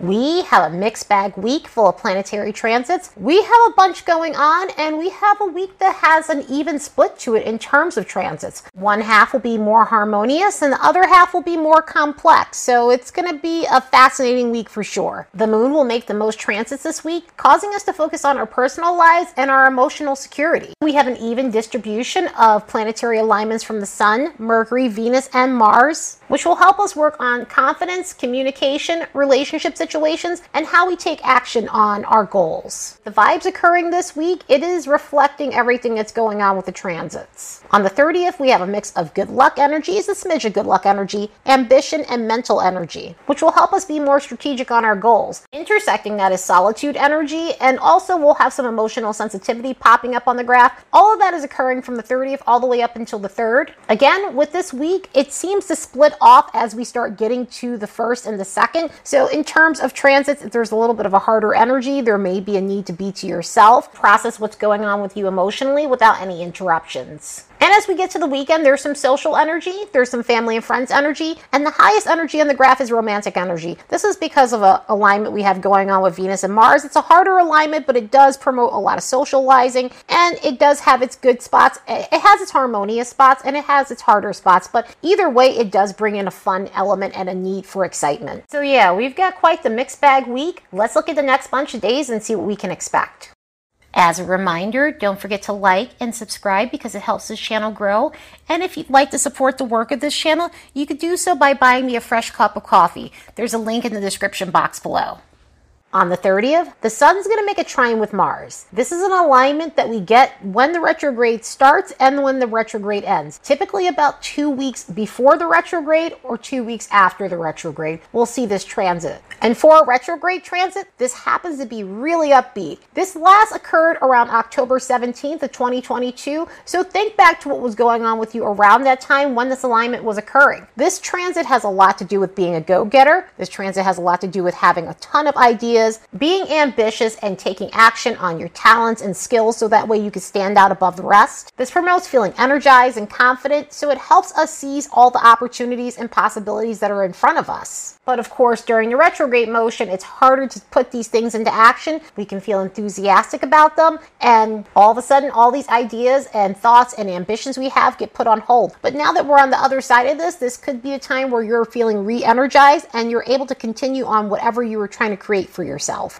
We have a mixed bag week full of planetary transits. We have a bunch going on, and we have a week that has an even split to it in terms of transits. One half will be more harmonious, and the other half will be more complex. So it's going to be a fascinating week for sure. The moon will make the most transits this week, causing us to focus on our personal lives and our emotional security. We have an even distribution of planetary alignments from the Sun, Mercury, Venus, and Mars, which will help us work on confidence, communication, relationships situations and how we take action on our goals. The vibes occurring this week, it is reflecting everything that's going on with the transits. On the 30th, we have a mix of good luck energies, a smidge of good luck energy, ambition, and mental energy, which will help us be more strategic on our goals. Intersecting that is solitude energy, and also we'll have some emotional sensitivity popping up on the graph. All of that is occurring from the 30th all the way up until the 3rd. Again, with this week, it seems to split off as we start getting to the 1st and the 2nd. So, in terms of transits, if there's a little bit of a harder energy, there may be a need to be to yourself, process what's going on with you emotionally without any interruptions. And as we get to the weekend, there's some social energy, there's some family and friends energy, and the highest energy on the graph is romantic energy. This is because of a alignment we have going on with Venus and Mars. It's a harder alignment, but it does promote a lot of socializing, and it does have its good spots. It has its harmonious spots, and it has its harder spots, but either way, it does bring in a fun element and a need for excitement. So yeah, we've got quite the mixed bag week. Let's look at the next bunch of days and see what we can expect. As a reminder, don't forget to like and subscribe because it helps this channel grow. And if you'd like to support the work of this channel, you could do so by buying me a fresh cup of coffee. There's a link in the description box below. On the 30th, the Sun's going to make a trine with Mars. This is an alignment that we get when the retrograde starts and when the retrograde ends. Typically, about two weeks before the retrograde or two weeks after the retrograde, we'll see this transit. And for a retrograde transit, this happens to be really upbeat. This last occurred around October 17th of 2022, so think back to what was going on with you around that time when this alignment was occurring. This transit has a lot to do with being a go getter. This transit has a lot to do with having a ton of ideas being ambitious and taking action on your talents and skills so that way you can stand out above the rest. This promotes feeling energized and confident, so it helps us seize all the opportunities and possibilities that are in front of us. But of course, during the retrograde motion, it's harder to put these things into action. We can feel enthusiastic about them, and all of a sudden, all these ideas and thoughts and ambitions we have get put on hold. But now that we're on the other side of this, this could be a time where you're feeling re energized and you're able to continue on whatever you were trying to create for yourself.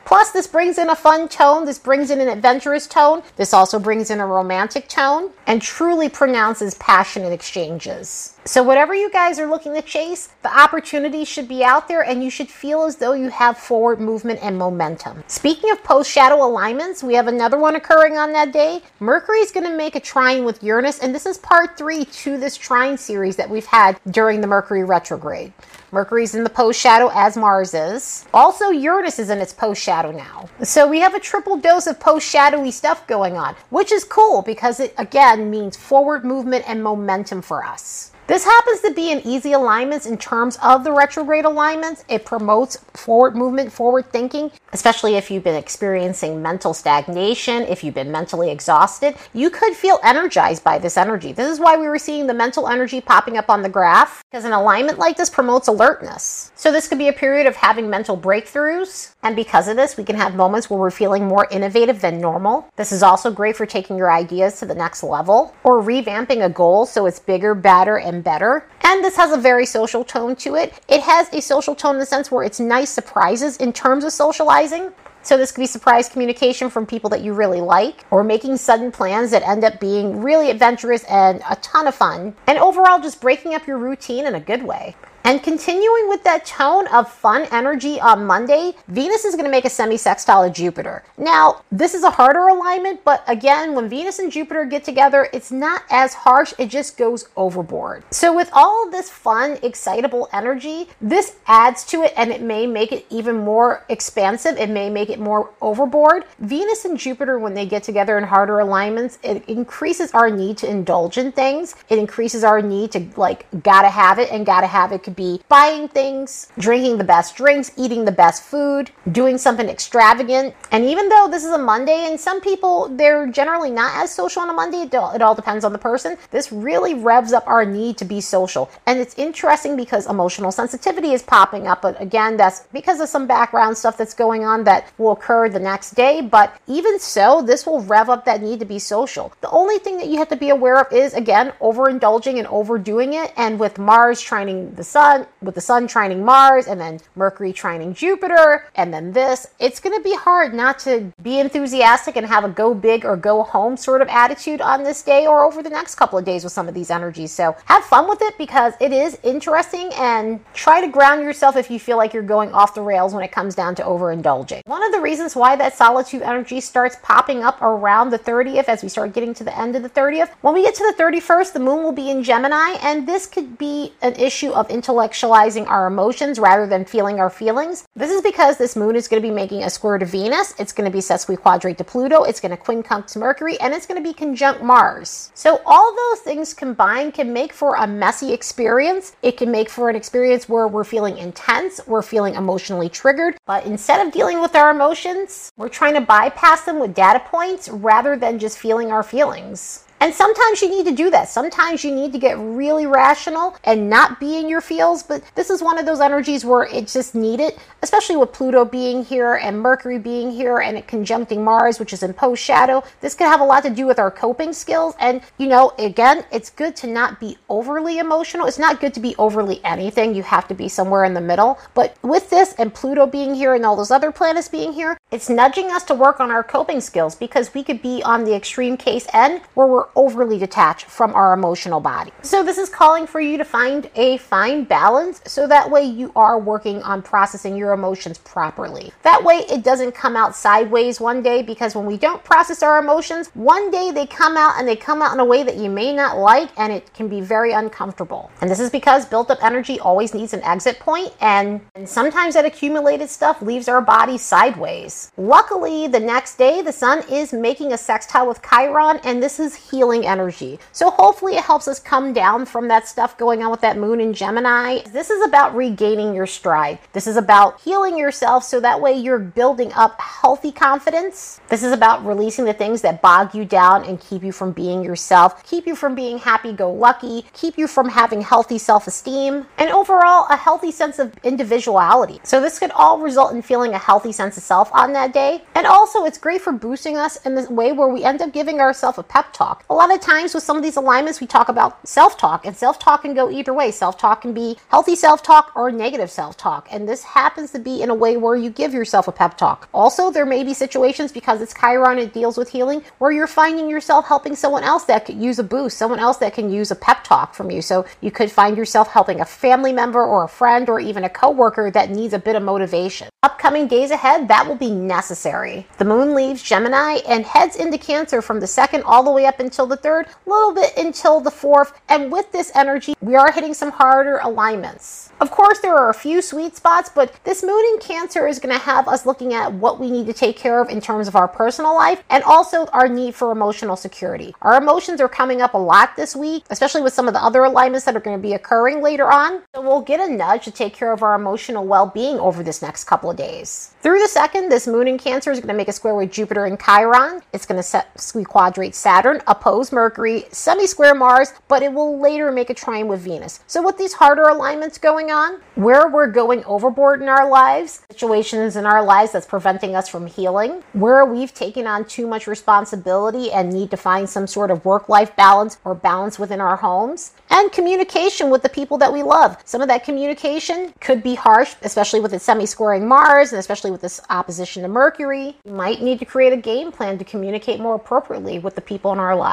Plus, this brings in a fun tone, this brings in an adventurous tone, this also brings in a romantic tone, and truly pronounces passionate exchanges. So, whatever you guys are looking to chase, the opportunity should be out there and you should feel as though you have forward movement and momentum. Speaking of post shadow alignments, we have another one occurring on that day. Mercury is going to make a trine with Uranus, and this is part three to this trine series that we've had during the Mercury retrograde. Mercury's in the post shadow as Mars is. Also, Uranus is in its post shadow now. So we have a triple dose of post shadowy stuff going on, which is cool because it again means forward movement and momentum for us. This happens to be an easy alignments in terms of the retrograde alignments. It promotes forward movement, forward thinking, especially if you've been experiencing mental stagnation, if you've been mentally exhausted. You could feel energized by this energy. This is why we were seeing the mental energy popping up on the graph, because an alignment like this promotes alertness. So this could be a period of having mental breakthroughs, and because of this, we can have moments where we're feeling more innovative than normal. This is also great for taking your ideas to the next level or revamping a goal so it's bigger, better, and better. And this has a very social tone to it. It has a social tone in the sense where it's nice surprises in terms of socializing. So this could be surprise communication from people that you really like, or making sudden plans that end up being really adventurous and a ton of fun. And overall, just breaking up your routine in a good way. And continuing with that tone of fun energy on Monday, Venus is going to make a semi sextile to Jupiter. Now, this is a harder alignment, but again, when Venus and Jupiter get together, it's not as harsh, it just goes overboard. So, with all of this fun, excitable energy, this adds to it and it may make it even more expansive. It may make it more overboard. Venus and Jupiter, when they get together in harder alignments, it increases our need to indulge in things. It increases our need to, like, gotta have it and gotta have it be buying things, drinking the best drinks, eating the best food, doing something extravagant. And even though this is a Monday, and some people, they're generally not as social on a Monday, it all, it all depends on the person, this really revs up our need to be social. And it's interesting because emotional sensitivity is popping up. But again, that's because of some background stuff that's going on that will occur the next day. But even so, this will rev up that need to be social. The only thing that you have to be aware of is, again, overindulging and overdoing it. And with Mars trining the sun, with the sun trining Mars, and then Mercury trining Jupiter, and then this, it's going to be hard not to be enthusiastic and have a go big or go home sort of attitude on this day or over the next couple of days with some of these energies. So have fun with it because it is interesting and try to ground yourself if you feel like you're going off the rails when it comes down to overindulging. One of the reasons why that solitude energy starts popping up around the 30th as we start getting to the end of the 30th, when we get to the 31st, the moon will be in Gemini, and this could be an issue of intellectualizing our emotions rather than feeling our feelings. This is because this moon is going to be making a square to Venus, it's going to be sesquiquadrate to Pluto, it's going to quincunx Mercury, and it's going to be conjunct Mars. So all those things combined can make for a messy experience. It can make for an experience where we're feeling intense, we're feeling emotionally triggered, but instead of dealing with our emotions, we're trying to bypass them with data points rather than just feeling our feelings. And sometimes you need to do that. Sometimes you need to get really rational and not be in your feels. But this is one of those energies where it's just needed, especially with Pluto being here and Mercury being here and it conjuncting Mars, which is in post shadow. This could have a lot to do with our coping skills. And, you know, again, it's good to not be overly emotional. It's not good to be overly anything. You have to be somewhere in the middle. But with this and Pluto being here and all those other planets being here, it's nudging us to work on our coping skills because we could be on the extreme case end where we're overly detached from our emotional body. So, this is calling for you to find a fine balance so that way you are working on processing your emotions properly. That way, it doesn't come out sideways one day because when we don't process our emotions, one day they come out and they come out in a way that you may not like and it can be very uncomfortable. And this is because built up energy always needs an exit point, and, and sometimes that accumulated stuff leaves our body sideways. Luckily, the next day, the sun is making a sextile with Chiron, and this is healing healing energy. So hopefully it helps us come down from that stuff going on with that moon in Gemini. This is about regaining your stride. This is about healing yourself so that way you're building up healthy confidence. This is about releasing the things that bog you down and keep you from being yourself, keep you from being happy go lucky, keep you from having healthy self esteem, and overall a healthy sense of individuality. So this could all result in feeling a healthy sense of self on that day. And also, it's great for boosting us in this way where we end up giving ourselves a pep talk a lot of times with some of these alignments, we talk about self talk, and self talk can go either way. Self talk can be healthy self talk or negative self talk, and this happens to be in a way where you give yourself a pep talk. Also, there may be situations because it's Chiron, it deals with healing, where you're finding yourself helping someone else that could use a boost, someone else that can use a pep talk from you. So you could find yourself helping a family member or a friend or even a coworker that needs a bit of motivation. Upcoming days ahead, that will be necessary. The moon leaves Gemini and heads into Cancer from the second all the way up until until the third, a little bit until the fourth. And with this energy, we are hitting some harder alignments. Of course, there are a few sweet spots, but this moon in Cancer is going to have us looking at what we need to take care of in terms of our personal life and also our need for emotional security. Our emotions are coming up a lot this week, especially with some of the other alignments that are going to be occurring later on. So we'll get a nudge to take care of our emotional well being over this next couple of days. Through the second, this moon in Cancer is going to make a square with Jupiter and Chiron. It's going to set quadrate Saturn, oppose Mercury, semi square Mars, but it will later make a trine with Venus. So, with these harder alignments going on, where we're going overboard in our lives, situations in our lives that's preventing us from healing, where we've taken on too much responsibility and need to find some sort of work life balance or balance within our homes, and communication with the people that we love. Some of that communication could be harsh, especially with it semi squaring Mars and especially with this opposition to Mercury. You might need to create a game plan to communicate more appropriately with the people in our lives.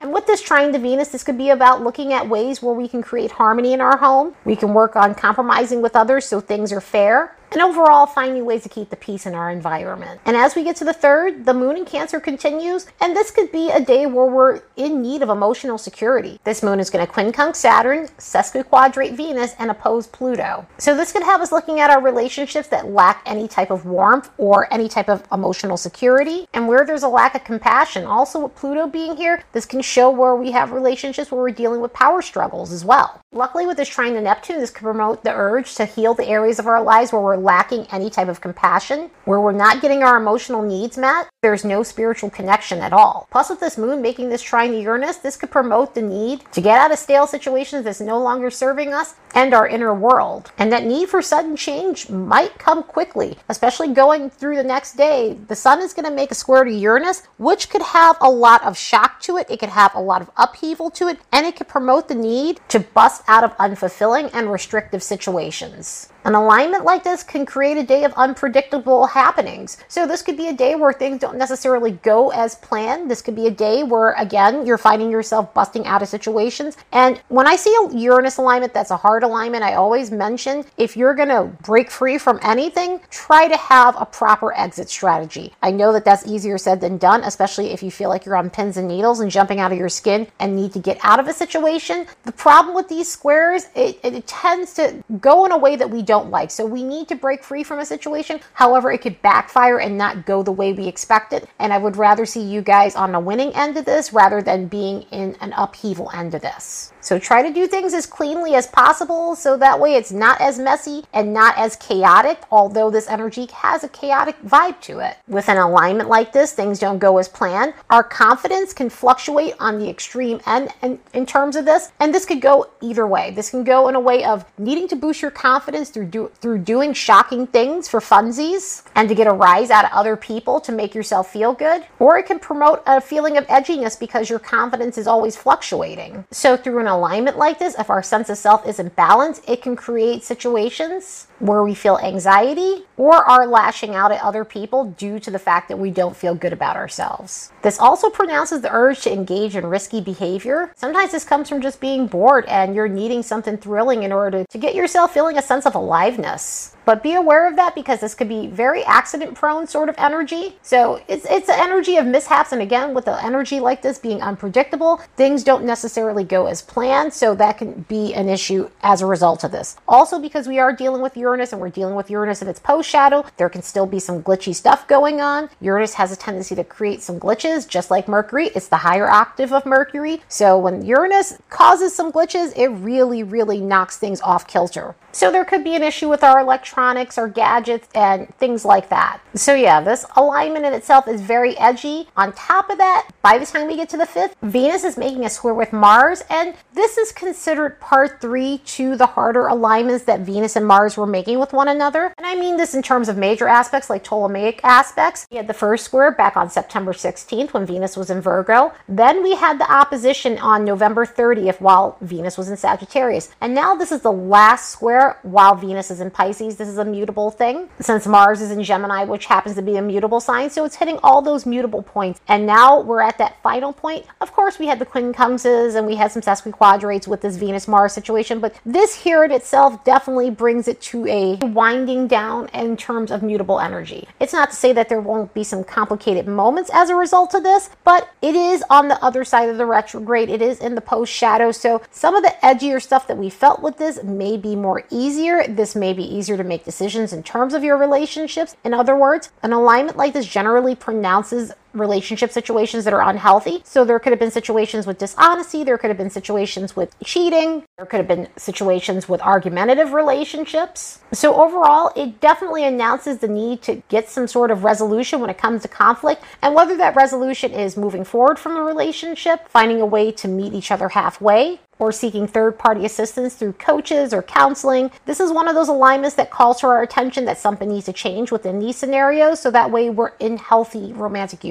And with this trine to Venus, this could be about looking at ways where we can create harmony in our home. We can work on compromising with others so things are fair and overall finding ways to keep the peace in our environment. And as we get to the third, the moon in Cancer continues, and this could be a day where we're in need of emotional security. This moon is going to quincunx Saturn, sesquiquadrate Venus, and oppose Pluto. So this could have us looking at our relationships that lack any type of warmth or any type of emotional security, and where there's a lack of compassion. Also, with Pluto being here, this can show where we have relationships where we're dealing with power struggles as well. Luckily, with this trine to Neptune, this can promote the urge to heal the areas of our lives where we're lacking any type of compassion, where we're not getting our emotional needs met. There's no spiritual connection at all. Plus, with this moon making this trine to Uranus, this could promote the need to get out of stale situations that's no longer serving us and our inner world. And that need for sudden change might come quickly, especially going through the next day. The sun is going to make a square to Uranus, which could have a lot of shock to it. It could have a lot of upheaval to it, and it could promote the need to bust out of unfulfilling and restrictive situations. An alignment like this can create a day of unpredictable happenings. So, this could be a day where things don't necessarily go as planned. This could be a day where, again, you're finding yourself busting out of situations. And when I see a Uranus alignment that's a hard alignment, I always mention if you're going to break free from anything, try to have a proper exit strategy. I know that that's easier said than done, especially if you feel like you're on pins and needles and jumping out of your skin and need to get out of a situation. The problem with these squares, it, it tends to go in a way that we don't don't like. So we need to break free from a situation. However, it could backfire and not go the way we expected. And I would rather see you guys on the winning end of this rather than being in an upheaval end of this. So try to do things as cleanly as possible so that way it's not as messy and not as chaotic, although this energy has a chaotic vibe to it. With an alignment like this, things don't go as planned. Our confidence can fluctuate on the extreme end in, in terms of this, and this could go either way. This can go in a way of needing to boost your confidence through do, through doing shocking things for funsies and to get a rise out of other people to make yourself feel good, or it can promote a feeling of edginess because your confidence is always fluctuating. So through an alignment like this, if our sense of self isn't balanced, it can create situations where we feel anxiety or are lashing out at other people due to the fact that we don't feel good about ourselves. This also pronounces the urge to engage in risky behavior. Sometimes this comes from just being bored and you're needing something thrilling in order to, to get yourself feeling a sense of aliveness. But be aware of that because this could be very accident prone sort of energy. So it's it's an energy of mishaps. And again, with the energy like this being unpredictable, things don't necessarily go as planned. So that can be an issue as a result of this. Also, because we are dealing with Uranus and we're dealing with Uranus in its post shadow, there can still be some glitchy stuff going on. Uranus has a tendency to create some glitches, just like Mercury. It's the higher octave of Mercury. So when Uranus causes some glitches, it really, really knocks things off kilter. So there could be an issue with our electronics or gadgets and things like that. So yeah, this alignment in itself is very edgy. On top of that, by the time we get to the 5th, Venus is making a square with Mars and this is considered part 3 to the harder alignments that Venus and Mars were making with one another. And I mean this in terms of major aspects like Ptolemaic aspects. We had the first square back on September 16th when Venus was in Virgo. Then we had the opposition on November 30th while Venus was in Sagittarius. And now this is the last square while Venus is in Pisces. This is a mutable thing since Mars is in Gemini, which happens to be a mutable sign. So it's hitting all those mutable points. And now we're at that final point. Of course, we had the quincunxes and we had some sesquiquadrates with this Venus Mars situation, but this here in itself definitely brings it to a winding down in terms of mutable energy. It's not to say that there won't be some complicated moments as a result of this, but it is on the other side of the retrograde. It is in the post shadow. So some of the edgier stuff that we felt with this may be more easier. This may be easier to make decisions in terms of your relationships. In other words, an alignment like this generally pronounces relationship situations that are unhealthy. So there could have been situations with dishonesty, there could have been situations with cheating, there could have been situations with argumentative relationships. So overall, it definitely announces the need to get some sort of resolution when it comes to conflict, and whether that resolution is moving forward from the relationship, finding a way to meet each other halfway, or seeking third party assistance through coaches or counseling. This is one of those alignments that calls for our attention that something needs to change within these scenarios so that way we're in healthy romantic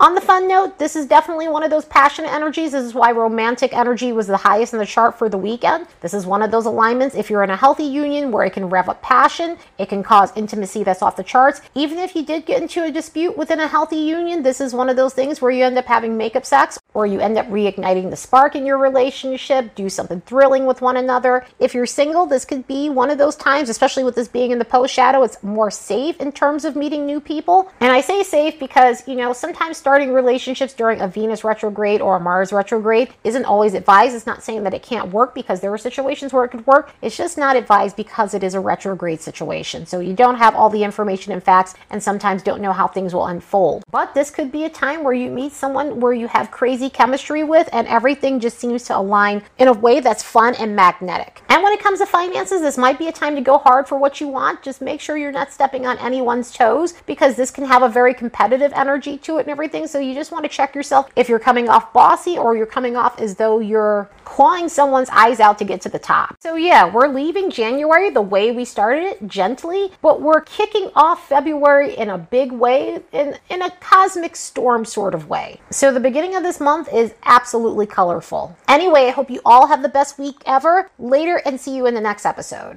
On the fun note, this is definitely one of those passionate energies. This is why romantic energy was the highest in the chart for the weekend. This is one of those alignments. If you're in a healthy union where it can rev up passion, it can cause intimacy that's off the charts. Even if you did get into a dispute within a healthy union, this is one of those things where you end up having makeup sex or you end up reigniting the spark in your relationship do something thrilling with one another. If you're single, this could be one of those times, especially with this being in the post shadow, it's more safe in terms of meeting new people. And I say safe because, you know, sometimes starting relationships during a Venus retrograde or a Mars retrograde isn't always advised. It's not saying that it can't work because there are situations where it could work. It's just not advised because it is a retrograde situation. So you don't have all the information and facts and sometimes don't know how things will unfold. But this could be a time where you meet someone where you have crazy easy chemistry with, and everything just seems to align in a way that's fun and magnetic. And when it comes to finances, this might be a time to go hard for what you want. Just make sure you're not stepping on anyone's toes because this can have a very competitive energy to it and everything. So you just want to check yourself if you're coming off bossy or you're coming off as though you're clawing someone's eyes out to get to the top. So yeah, we're leaving January the way we started it, gently, but we're kicking off February in a big way, in, in a cosmic storm sort of way. So the beginning of this month is absolutely colorful. Anyway, I hope you all have the best week ever. Later and see you in the next episode.